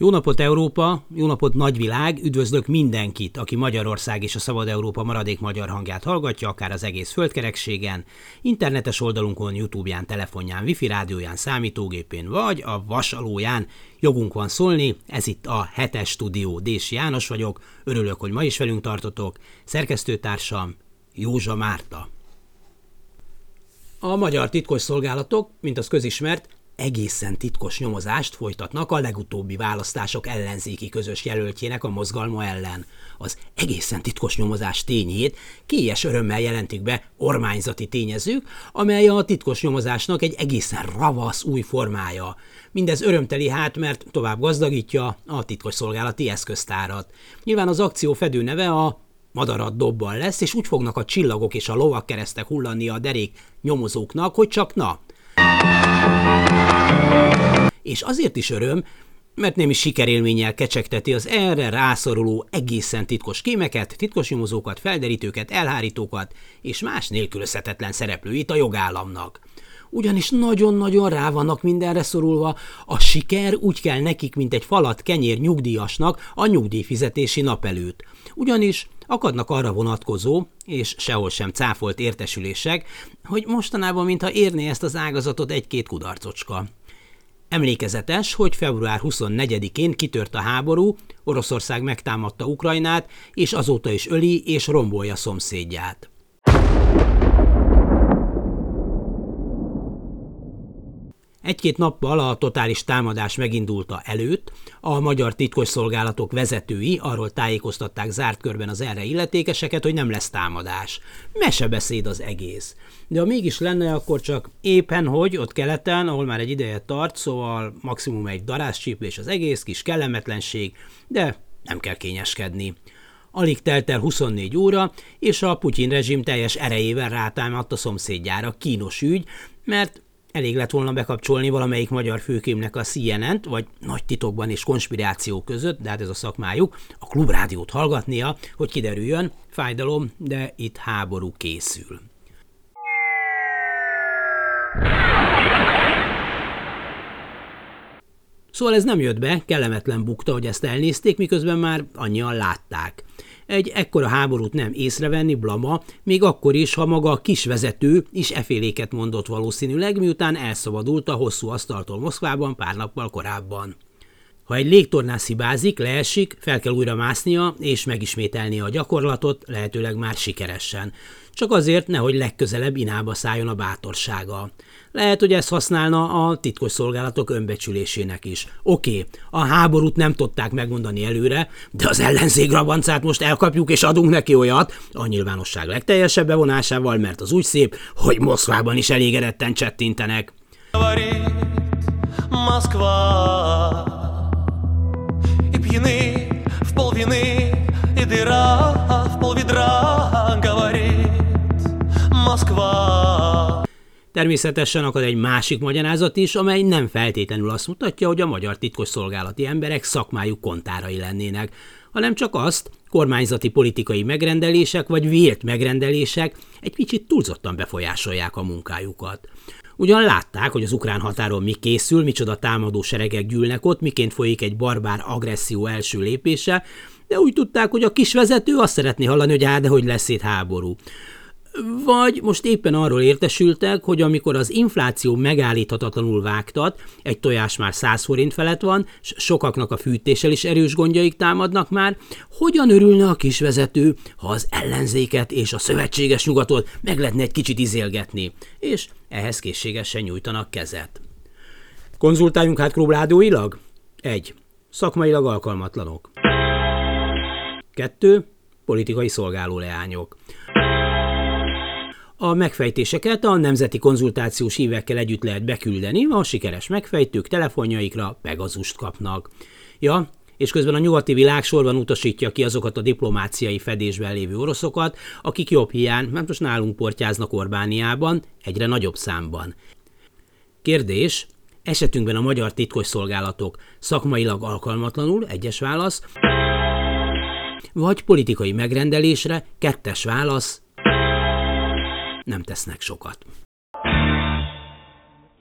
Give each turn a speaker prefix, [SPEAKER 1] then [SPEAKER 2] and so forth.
[SPEAKER 1] Jó napot Európa, jó napot nagyvilág, üdvözlök mindenkit, aki Magyarország és a Szabad Európa maradék magyar hangját hallgatja, akár az egész földkerekségen, internetes oldalunkon, Youtube-ján, telefonján, wifi rádióján, számítógépén, vagy a vasalóján. Jogunk van szólni, ez itt a hetes stúdió, Dési János vagyok, örülök, hogy ma is velünk tartotok, szerkesztőtársam Józsa Márta. A magyar titkosszolgálatok, mint az közismert, egészen titkos nyomozást folytatnak a legutóbbi választások ellenzéki közös jelöltjének a mozgalma ellen. Az egészen titkos nyomozás tényét kélyes örömmel jelentik be ormányzati tényezők, amely a titkos nyomozásnak egy egészen ravasz új formája. Mindez örömteli hát, mert tovább gazdagítja a titkos szolgálati eszköztárat. Nyilván az akció fedő neve a madarat dobban lesz, és úgy fognak a csillagok és a lovak keresztek hullani a derék nyomozóknak, hogy csak na, és azért is öröm, mert némi sikerélménnyel kecsegteti az erre rászoruló egészen titkos kémeket, titkos nyomozókat, felderítőket, elhárítókat és más nélkülözhetetlen szereplőit a jogállamnak. Ugyanis nagyon-nagyon rá vannak mindenre szorulva, a siker úgy kell nekik, mint egy falat kenyér nyugdíjasnak a nyugdíjfizetési nap előtt. Ugyanis akadnak arra vonatkozó, és sehol sem cáfolt értesülések, hogy mostanában mintha érné ezt az ágazatot egy-két kudarcocska. Emlékezetes, hogy február 24-én kitört a háború, Oroszország megtámadta Ukrajnát, és azóta is öli és rombolja szomszédját. Egy-két nappal a totális támadás megindulta előtt a magyar titkosszolgálatok vezetői arról tájékoztatták zárt körben az erre illetékeseket, hogy nem lesz támadás. Mesebeszéd az egész. De ha mégis lenne, akkor csak éppen hogy ott keleten, ahol már egy ideje tart, szóval maximum egy darázscsíplés az egész, kis kellemetlenség, de nem kell kényeskedni. Alig telt el 24 óra, és a Putyin rezsim teljes erejével rátámadt a szomszédjára kínos ügy, mert elég lett volna bekapcsolni valamelyik magyar főkémnek a CNN-t, vagy nagy titokban és konspiráció között, de hát ez a szakmájuk, a klubrádiót hallgatnia, hogy kiderüljön, fájdalom, de itt háború készül. Szóval ez nem jött be, kellemetlen bukta, hogy ezt elnézték, miközben már annyian látták. Egy ekkora háborút nem észrevenni, blama, még akkor is, ha maga a kisvezető is eféléket mondott valószínűleg, miután elszabadult a hosszú asztaltól Moszkvában pár nappal korábban. Ha egy légtornás hibázik, leesik, fel kell újra másznia és megismételnie a gyakorlatot, lehetőleg már sikeresen. Csak azért, nehogy legközelebb inába szálljon a bátorsága. Lehet, hogy ezt használna a titkos szolgálatok önbecsülésének is. Oké, okay, a háborút nem tudták megmondani előre, de az ellenzék rabancát most elkapjuk és adunk neki olyat, a nyilvánosság legteljesebb bevonásával, mert az úgy szép, hogy Moszkvában is elégedetten csettintenek. Moszkva Természetesen akad egy másik magyarázat is, amely nem feltétlenül azt mutatja, hogy a magyar titkosszolgálati emberek szakmájuk kontárai lennének, hanem csak azt, kormányzati politikai megrendelések vagy vélt megrendelések egy kicsit túlzottan befolyásolják a munkájukat. Ugyan látták, hogy az ukrán határon mi készül, micsoda támadó seregek gyűlnek ott, miként folyik egy barbár agresszió első lépése, de úgy tudták, hogy a kis vezető azt szeretné hallani, hogy á, de hogy lesz itt háború. Vagy most éppen arról értesültek, hogy amikor az infláció megállíthatatlanul vágtat, egy tojás már 100 forint felett van, és sokaknak a fűtéssel is erős gondjaik támadnak már, hogyan örülne a kisvezető, ha az ellenzéket és a szövetséges nyugatot meg lehetne egy kicsit izélgetni, és ehhez készségesen nyújtanak kezet. Konzultáljunk hát klubrádióilag? 1. Szakmailag alkalmatlanok. 2. Politikai szolgáló leányok. A megfejtéseket a nemzeti konzultációs hívekkel együtt lehet beküldeni, a sikeres megfejtők telefonjaikra Pegazust kapnak. Ja, és közben a nyugati világ sorban utasítja ki azokat a diplomáciai fedésben lévő oroszokat, akik jobb hiány, mert most nálunk portyáznak Orbániában, egyre nagyobb számban. Kérdés, esetünkben a magyar titkosszolgálatok szakmailag alkalmatlanul, egyes válasz, vagy politikai megrendelésre, kettes válasz, nem tesznek sokat.